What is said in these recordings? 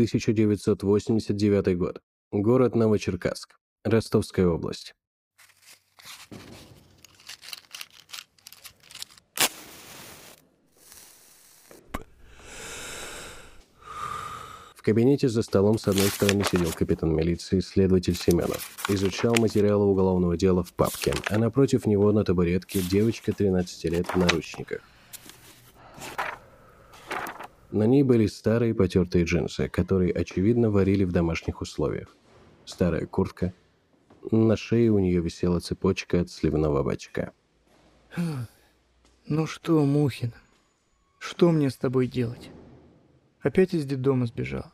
1989 год. Город Новочеркасск. Ростовская область. В кабинете за столом с одной стороны сидел капитан милиции, следователь Семенов. Изучал материалы уголовного дела в папке, а напротив него на табуретке девочка 13 лет в наручниках. На ней были старые потертые джинсы, которые, очевидно, варили в домашних условиях. Старая куртка. На шее у нее висела цепочка от сливного бачка. Ну что, Мухин, что мне с тобой делать? Опять из детдома сбежала?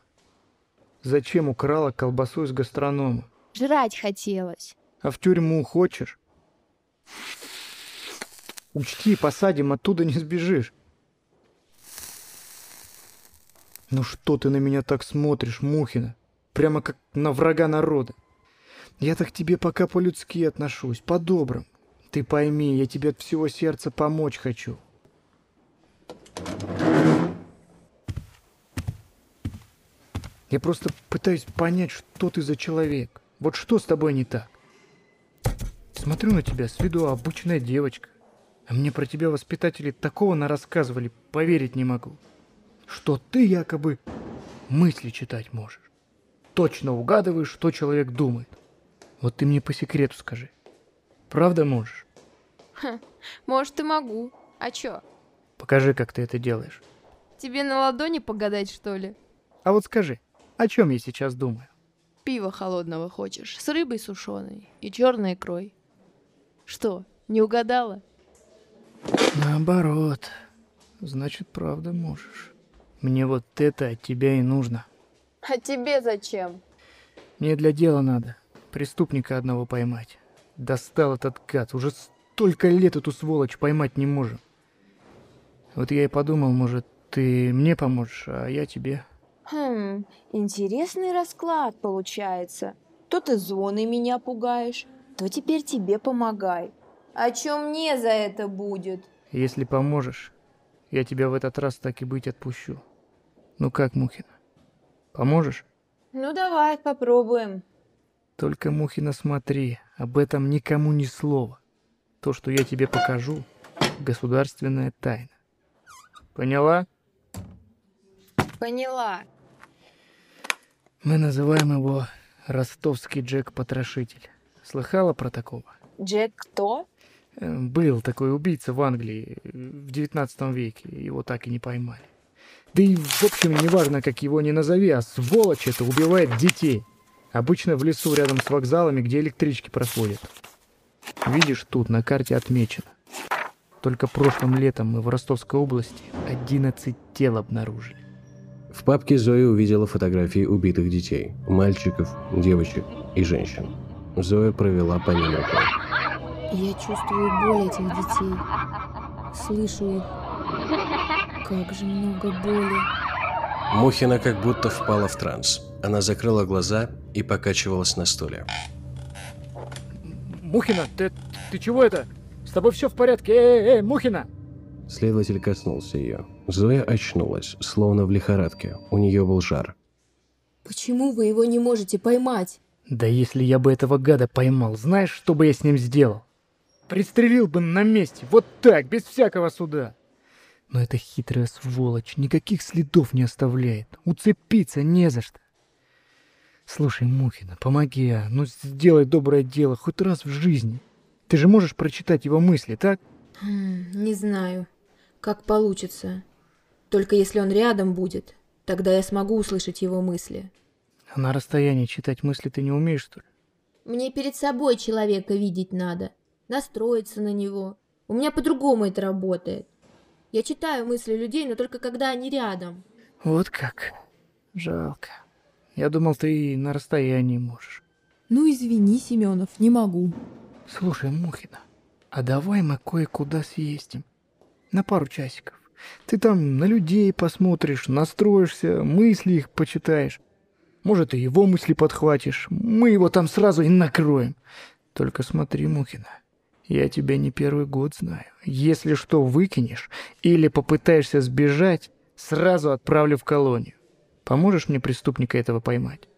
Зачем украла колбасу из гастронома? Жрать хотелось. А в тюрьму хочешь? Учти, посадим, оттуда не сбежишь. Ну что ты на меня так смотришь, Мухина? Прямо как на врага народа. Я так тебе пока по-людски отношусь, по-доброму. Ты пойми, я тебе от всего сердца помочь хочу. Я просто пытаюсь понять, что ты за человек. Вот что с тобой не так? Смотрю на тебя, с виду обычная девочка. А мне про тебя воспитатели такого нарассказывали, поверить не могу. Что ты якобы мысли читать можешь. Точно угадываешь, что человек думает. Вот ты мне по секрету скажи. Правда можешь? Ха, может и могу. А чё? Покажи, как ты это делаешь. Тебе на ладони погадать, что ли? А вот скажи, о чем я сейчас думаю? Пива холодного хочешь, с рыбой сушеной и черной икрой. Что, не угадала? Наоборот. Значит, правда можешь. Мне вот это от тебя и нужно. А тебе зачем? Мне для дела надо. Преступника одного поймать. Достал этот гад. Уже столько лет эту сволочь поймать не можем. Вот я и подумал, может, ты мне поможешь, а я тебе. Хм, интересный расклад получается. То ты зоной меня пугаешь, то теперь тебе помогай. А чё мне за это будет? Если поможешь, я тебя в этот раз так и быть отпущу. Ну как, Мухина? Поможешь? Ну давай, попробуем. Только, Мухина, смотри, об этом никому ни слова. То, что я тебе покажу, государственная тайна. Поняла? Поняла. Мы называем его ростовский Джек-потрошитель. Слыхала про такого? Джек кто? Э, Был такой убийца в Англии э, в 19 веке, его так и не поймали. Да и в общем, неважно, как его ни назови, а сволочь это убивает детей. Обычно в лесу рядом с вокзалами, где электрички проходят. Видишь, тут на карте отмечено. Только прошлым летом мы в Ростовской области 11 тел обнаружили. В папке Зоя увидела фотографии убитых детей. Мальчиков, девочек и женщин. Зоя провела по ним рукой. Я чувствую боль этих детей. Слышу их. Как же много боли. Мухина как будто впала в транс. Она закрыла глаза и покачивалась на стуле. Мухина, ты, ты чего это? С тобой все в порядке? Эй, эй, эй, Мухина! Следователь коснулся ее. Зоя очнулась, словно в лихорадке. У нее был жар. Почему вы его не можете поймать? Да если я бы этого гада поймал, знаешь, что бы я с ним сделал? Пристрелил бы на месте, вот так, без всякого суда. Но эта хитрая сволочь никаких следов не оставляет. Уцепиться не за что. Слушай, Мухина, помоги, а? ну сделай доброе дело хоть раз в жизни. Ты же можешь прочитать его мысли, так? Хм, не знаю. Как получится. Только если он рядом будет, тогда я смогу услышать его мысли. А на расстоянии читать мысли ты не умеешь, что ли? Мне перед собой человека видеть надо. Настроиться на него. У меня по-другому это работает. Я читаю мысли людей, но только когда они рядом. Вот как. Жалко. Я думал, ты и на расстоянии можешь. Ну извини, Семенов, не могу. Слушай, Мухина, а давай мы кое-куда съездим. На пару часиков. Ты там на людей посмотришь, настроишься, мысли их почитаешь. Может, и его мысли подхватишь. Мы его там сразу и накроем. Только смотри, Мухина, я тебя не первый год знаю. Если что выкинешь или попытаешься сбежать, сразу отправлю в колонию. Поможешь мне преступника этого поймать?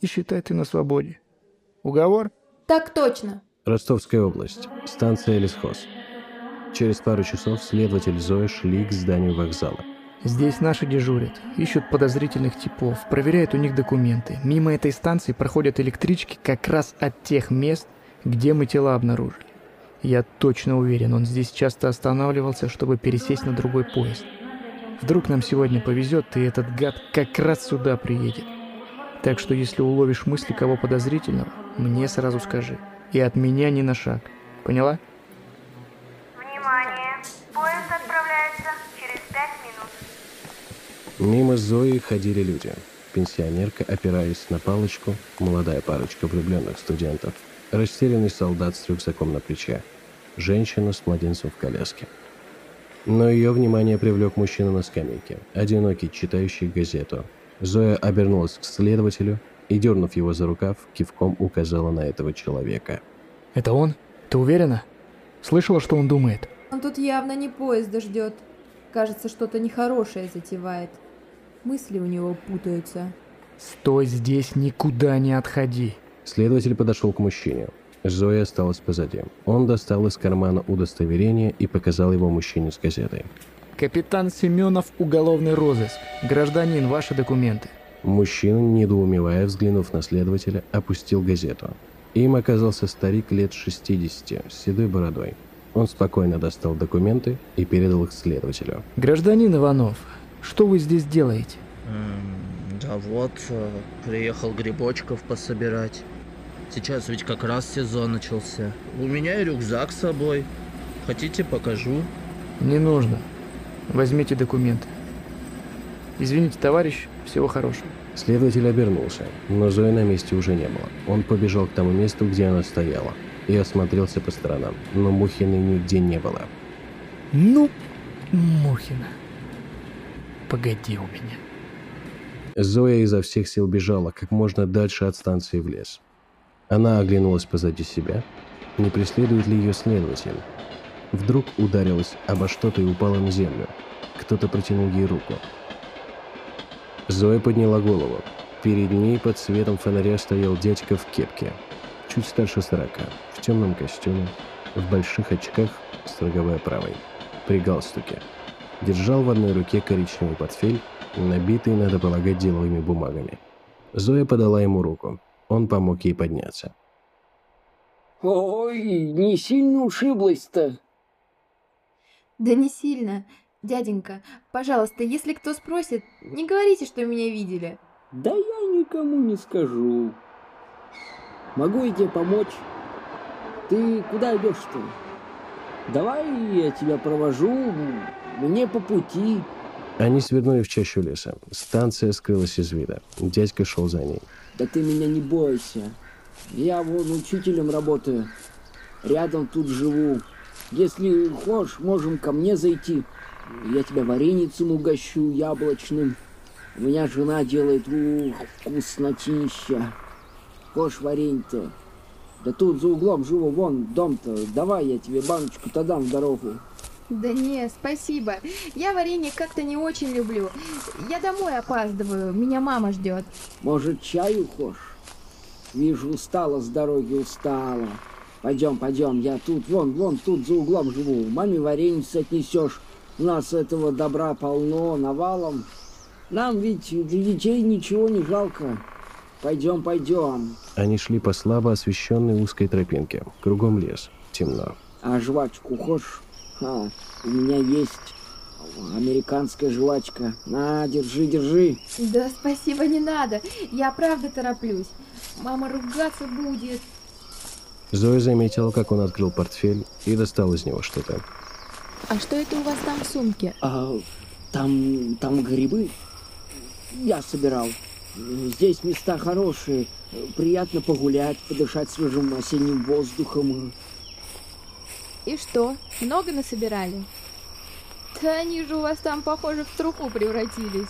И считай ты на свободе. Уговор? Так точно. Ростовская область. Станция Лесхоз. Через пару часов следователь Зоя шли к зданию вокзала. Здесь наши дежурят, ищут подозрительных типов, проверяют у них документы. Мимо этой станции проходят электрички как раз от тех мест, где мы тела обнаружили. Я точно уверен, он здесь часто останавливался, чтобы пересесть на другой поезд. Вдруг нам сегодня повезет, и этот гад как раз сюда приедет. Так что если уловишь мысли кого подозрительного, мне сразу скажи. И от меня ни на шаг. Поняла? Внимание! Поезд отправляется через пять минут. Мимо Зои ходили люди. Пенсионерка, опираясь на палочку, молодая парочка влюбленных студентов, растерянный солдат с рюкзаком на плече, женщина с младенцем в коляске. Но ее внимание привлек мужчина на скамейке, одинокий, читающий газету. Зоя обернулась к следователю и, дернув его за рукав, кивком указала на этого человека. Это он? Ты уверена? Слышала, что он думает? Он тут явно не поезда ждет. Кажется, что-то нехорошее затевает. Мысли у него путаются. Стой здесь, никуда не отходи. Следователь подошел к мужчине. Зоя осталась позади. Он достал из кармана удостоверение и показал его мужчине с газетой. Капитан Семенов, уголовный розыск. Гражданин, ваши документы. Мужчина, недоумевая, взглянув на следователя, опустил газету. Им оказался старик лет 60 с седой бородой. Он спокойно достал документы и передал их следователю. Гражданин Иванов, что вы здесь делаете? Эм, да вот, э, приехал грибочков пособирать. Сейчас ведь как раз сезон начался. У меня и рюкзак с собой. Хотите, покажу? Не нужно. Возьмите документы. Извините, товарищ, всего хорошего. Следователь обернулся, но Зои на месте уже не было. Он побежал к тому месту, где она стояла, и осмотрелся по сторонам, но Мухиной нигде не было. Ну, Мухина. Погоди у меня. Зоя изо всех сил бежала как можно дальше от станции в лес. Она оглянулась позади себя. Не преследует ли ее следователь? Вдруг ударилась обо что-то и упала на землю. Кто-то протянул ей руку. Зоя подняла голову. Перед ней под светом фонаря стоял дядька в кепке. Чуть старше сорока, в темном костюме, в больших очках с роговой оправой, при галстуке. Держал в одной руке коричневый портфель, набитый, надо полагать, деловыми бумагами. Зоя подала ему руку. Он помог ей подняться. Ой, не сильно ушиблась-то. Да не сильно. Дяденька, пожалуйста, если кто спросит, не говорите, что меня видели. Да я никому не скажу. Могу я тебе помочь? Ты куда идешь-то? Давай я тебя провожу, мне по пути. Они свернули в чащу леса. Станция скрылась из вида. Дядька шел за ней. Да ты меня не бойся. Я вон учителем работаю. Рядом тут живу. Если хочешь, можем ко мне зайти. Я тебя вареницем угощу яблочным. У меня жена делает, ух, вкуснотища. Хочешь варенье-то? Да тут за углом живу, вон дом-то. Давай я тебе баночку-то дам в дорогу. Да не, спасибо. Я варенье как-то не очень люблю. Я домой опаздываю, меня мама ждет. Может, чаю хочешь? Вижу, устала с дороги, устала. Пойдем, пойдем, я тут, вон, вон, тут за углом живу. Маме вареницы отнесешь. У нас этого добра полно, навалом. Нам ведь для детей ничего не жалко. Пойдем, пойдем. Они шли по слабо освещенной узкой тропинке. Кругом лес. Темно. А жвачку хочешь? А, у меня есть американская жвачка. На, держи, держи. Да спасибо, не надо. Я правда тороплюсь. Мама ругаться будет. Зоя заметила, как он открыл портфель и достал из него что-то. А что это у вас там в сумке? А, там, там грибы. Я собирал. Здесь места хорошие. Приятно погулять, подышать свежим осенним воздухом. И что, много насобирали? Да они же у вас там, похоже, в труху превратились.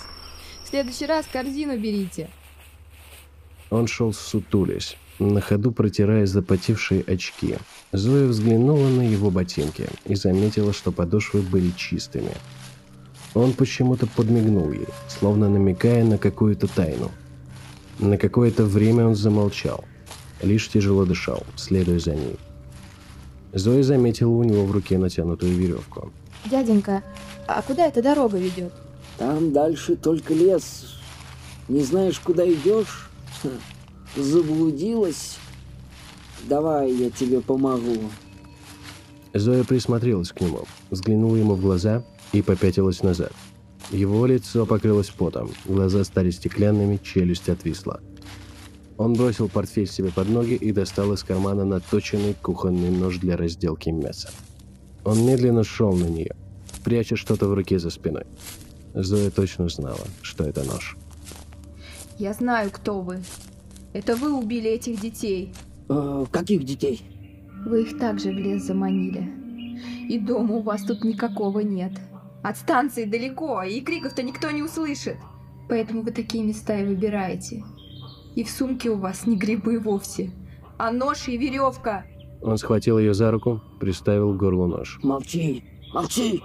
В следующий раз корзину берите. Он шел сутулясь, на ходу протирая запотевшие очки. Зоя взглянула на его ботинки и заметила, что подошвы были чистыми. Он почему-то подмигнул ей, словно намекая на какую-то тайну. На какое-то время он замолчал, лишь тяжело дышал, следуя за ней. Зоя заметила у него в руке натянутую веревку. Дяденька, а куда эта дорога ведет? Там дальше только лес. Не знаешь, куда идешь? Заблудилась? Давай, я тебе помогу. Зоя присмотрелась к нему, взглянула ему в глаза и попятилась назад. Его лицо покрылось потом, глаза стали стеклянными, челюсть отвисла. Он бросил портфель себе под ноги и достал из кармана наточенный кухонный нож для разделки мяса. Он медленно шел на нее, пряча что-то в руке за спиной. Зоя точно знала, что это нож. Я знаю, кто вы. Это вы убили этих детей. Э, каких детей? Вы их также в лес заманили. И дома у вас тут никакого нет. От станции далеко, и криков-то никто не услышит. Поэтому вы такие места и выбираете. И в сумке у вас не грибы вовсе, а нож и веревка. Он схватил ее за руку, приставил к горлу нож. Молчи, молчи,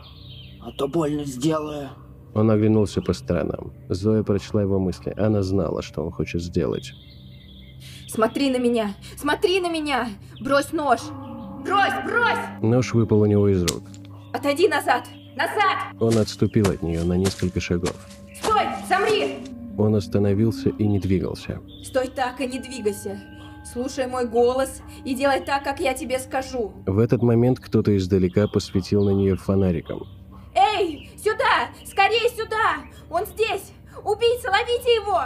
а то больно сделаю. Он оглянулся по сторонам. Зоя прочла его мысли. Она знала, что он хочет сделать. Смотри на меня! Смотри на меня! Брось нож! Брось, брось! Нож выпал у него из рук. Отойди назад! Назад! Он отступил от нее на несколько шагов. Он остановился и не двигался. Стой так и не двигайся. Слушай мой голос и делай так, как я тебе скажу. В этот момент кто-то издалека посветил на нее фонариком. Эй, сюда! Скорее сюда! Он здесь! Убийца, ловите его!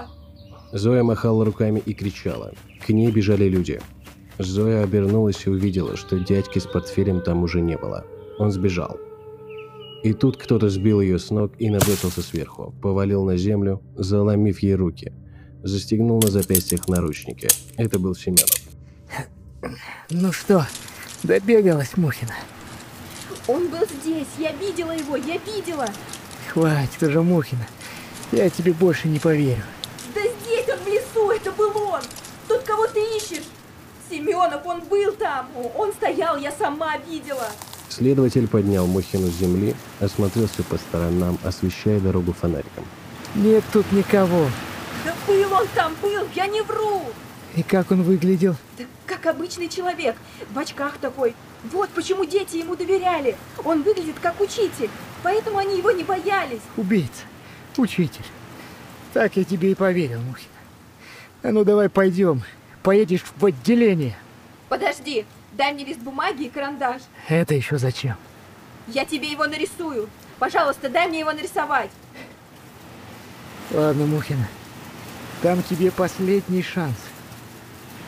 Зоя махала руками и кричала. К ней бежали люди. Зоя обернулась и увидела, что дядьки с портфелем там уже не было. Он сбежал. И тут кто-то сбил ее с ног и набросился сверху, повалил на землю, заломив ей руки. Застегнул на запястьях наручники. Это был Семенов. Ну что, добегалась Мухина? Он был здесь, я видела его, я видела! Хватит уже, Мухина. Я тебе больше не поверю. Да здесь он в лесу, это был он! Тот, кого ты ищешь! Семенов, он был там! Он стоял, я сама видела! Следователь поднял Мухину с земли, осмотрелся по сторонам, освещая дорогу фонариком. Нет тут никого. Да был он там, был, я не вру! И как он выглядел? Да как обычный человек, в очках такой. Вот почему дети ему доверяли. Он выглядит как учитель, поэтому они его не боялись. Убийца. Учитель. Так я тебе и поверил, Мухина. А ну давай пойдем. Поедешь в отделение. Подожди, дай мне лист бумаги и карандаш. Это еще зачем? Я тебе его нарисую. Пожалуйста, дай мне его нарисовать. Ладно, Мухина. Там тебе последний шанс.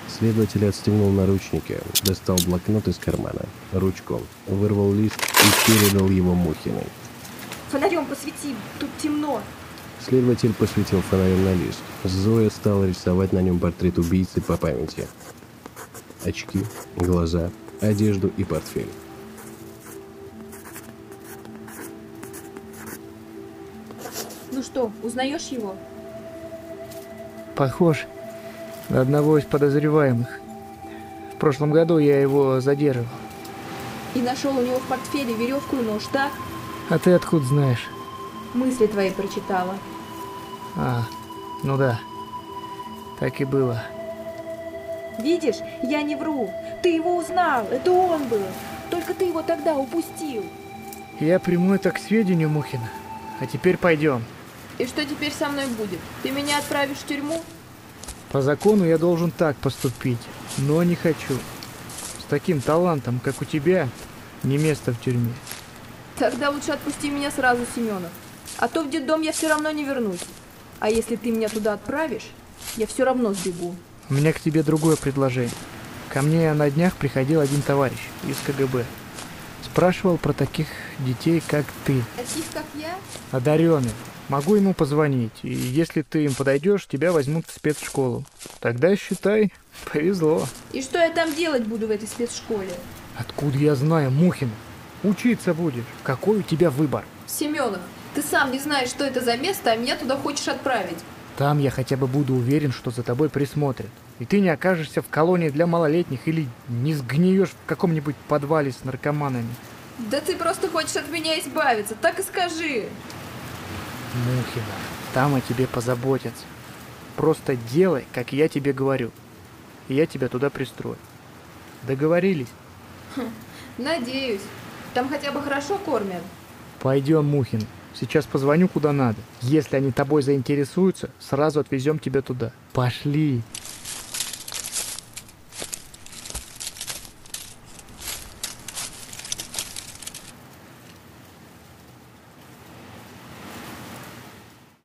Следователь отстегнул наручники, достал блокнот из кармана, ручку, вырвал лист и передал его Мухиной. Фонарем посвети, тут темно. Следователь посветил фонарем на лист. Зоя стала рисовать на нем портрет убийцы по памяти. Очки, глаза, одежду и портфель. Ну что, узнаешь его? Похож на одного из подозреваемых. В прошлом году я его задерживал. И нашел у него в портфеле веревку и нож, так? А ты откуда знаешь? Мысли твои прочитала. А, ну да. Так и было. Видишь, я не вру. Ты его узнал, это он был. Только ты его тогда упустил. Я приму это к сведению, Мухина. А теперь пойдем. И что теперь со мной будет? Ты меня отправишь в тюрьму? По закону я должен так поступить, но не хочу. С таким талантом, как у тебя, не место в тюрьме. Тогда лучше отпусти меня сразу, Семенов. А то в детдом я все равно не вернусь. А если ты меня туда отправишь, я все равно сбегу. У меня к тебе другое предложение. Ко мне на днях приходил один товарищ из КГБ. Спрашивал про таких детей, как ты, Таких, как я? одаренный. Могу ему позвонить, и если ты им подойдешь, тебя возьмут в спецшколу. Тогда, считай, повезло. И что я там делать буду в этой спецшколе? Откуда я знаю, Мухин? Учиться будешь. Какой у тебя выбор? Семенов, ты сам не знаешь, что это за место, а меня туда хочешь отправить. Там я хотя бы буду уверен, что за тобой присмотрят. И ты не окажешься в колонии для малолетних или не сгниешь в каком-нибудь подвале с наркоманами. Да ты просто хочешь от меня избавиться, так и скажи. Мухина, там о тебе позаботятся. Просто делай, как я тебе говорю. И я тебя туда пристрою. Договорились? Надеюсь. Там хотя бы хорошо кормят. Пойдем, Мухин. Сейчас позвоню куда надо. Если они тобой заинтересуются, сразу отвезем тебя туда. Пошли.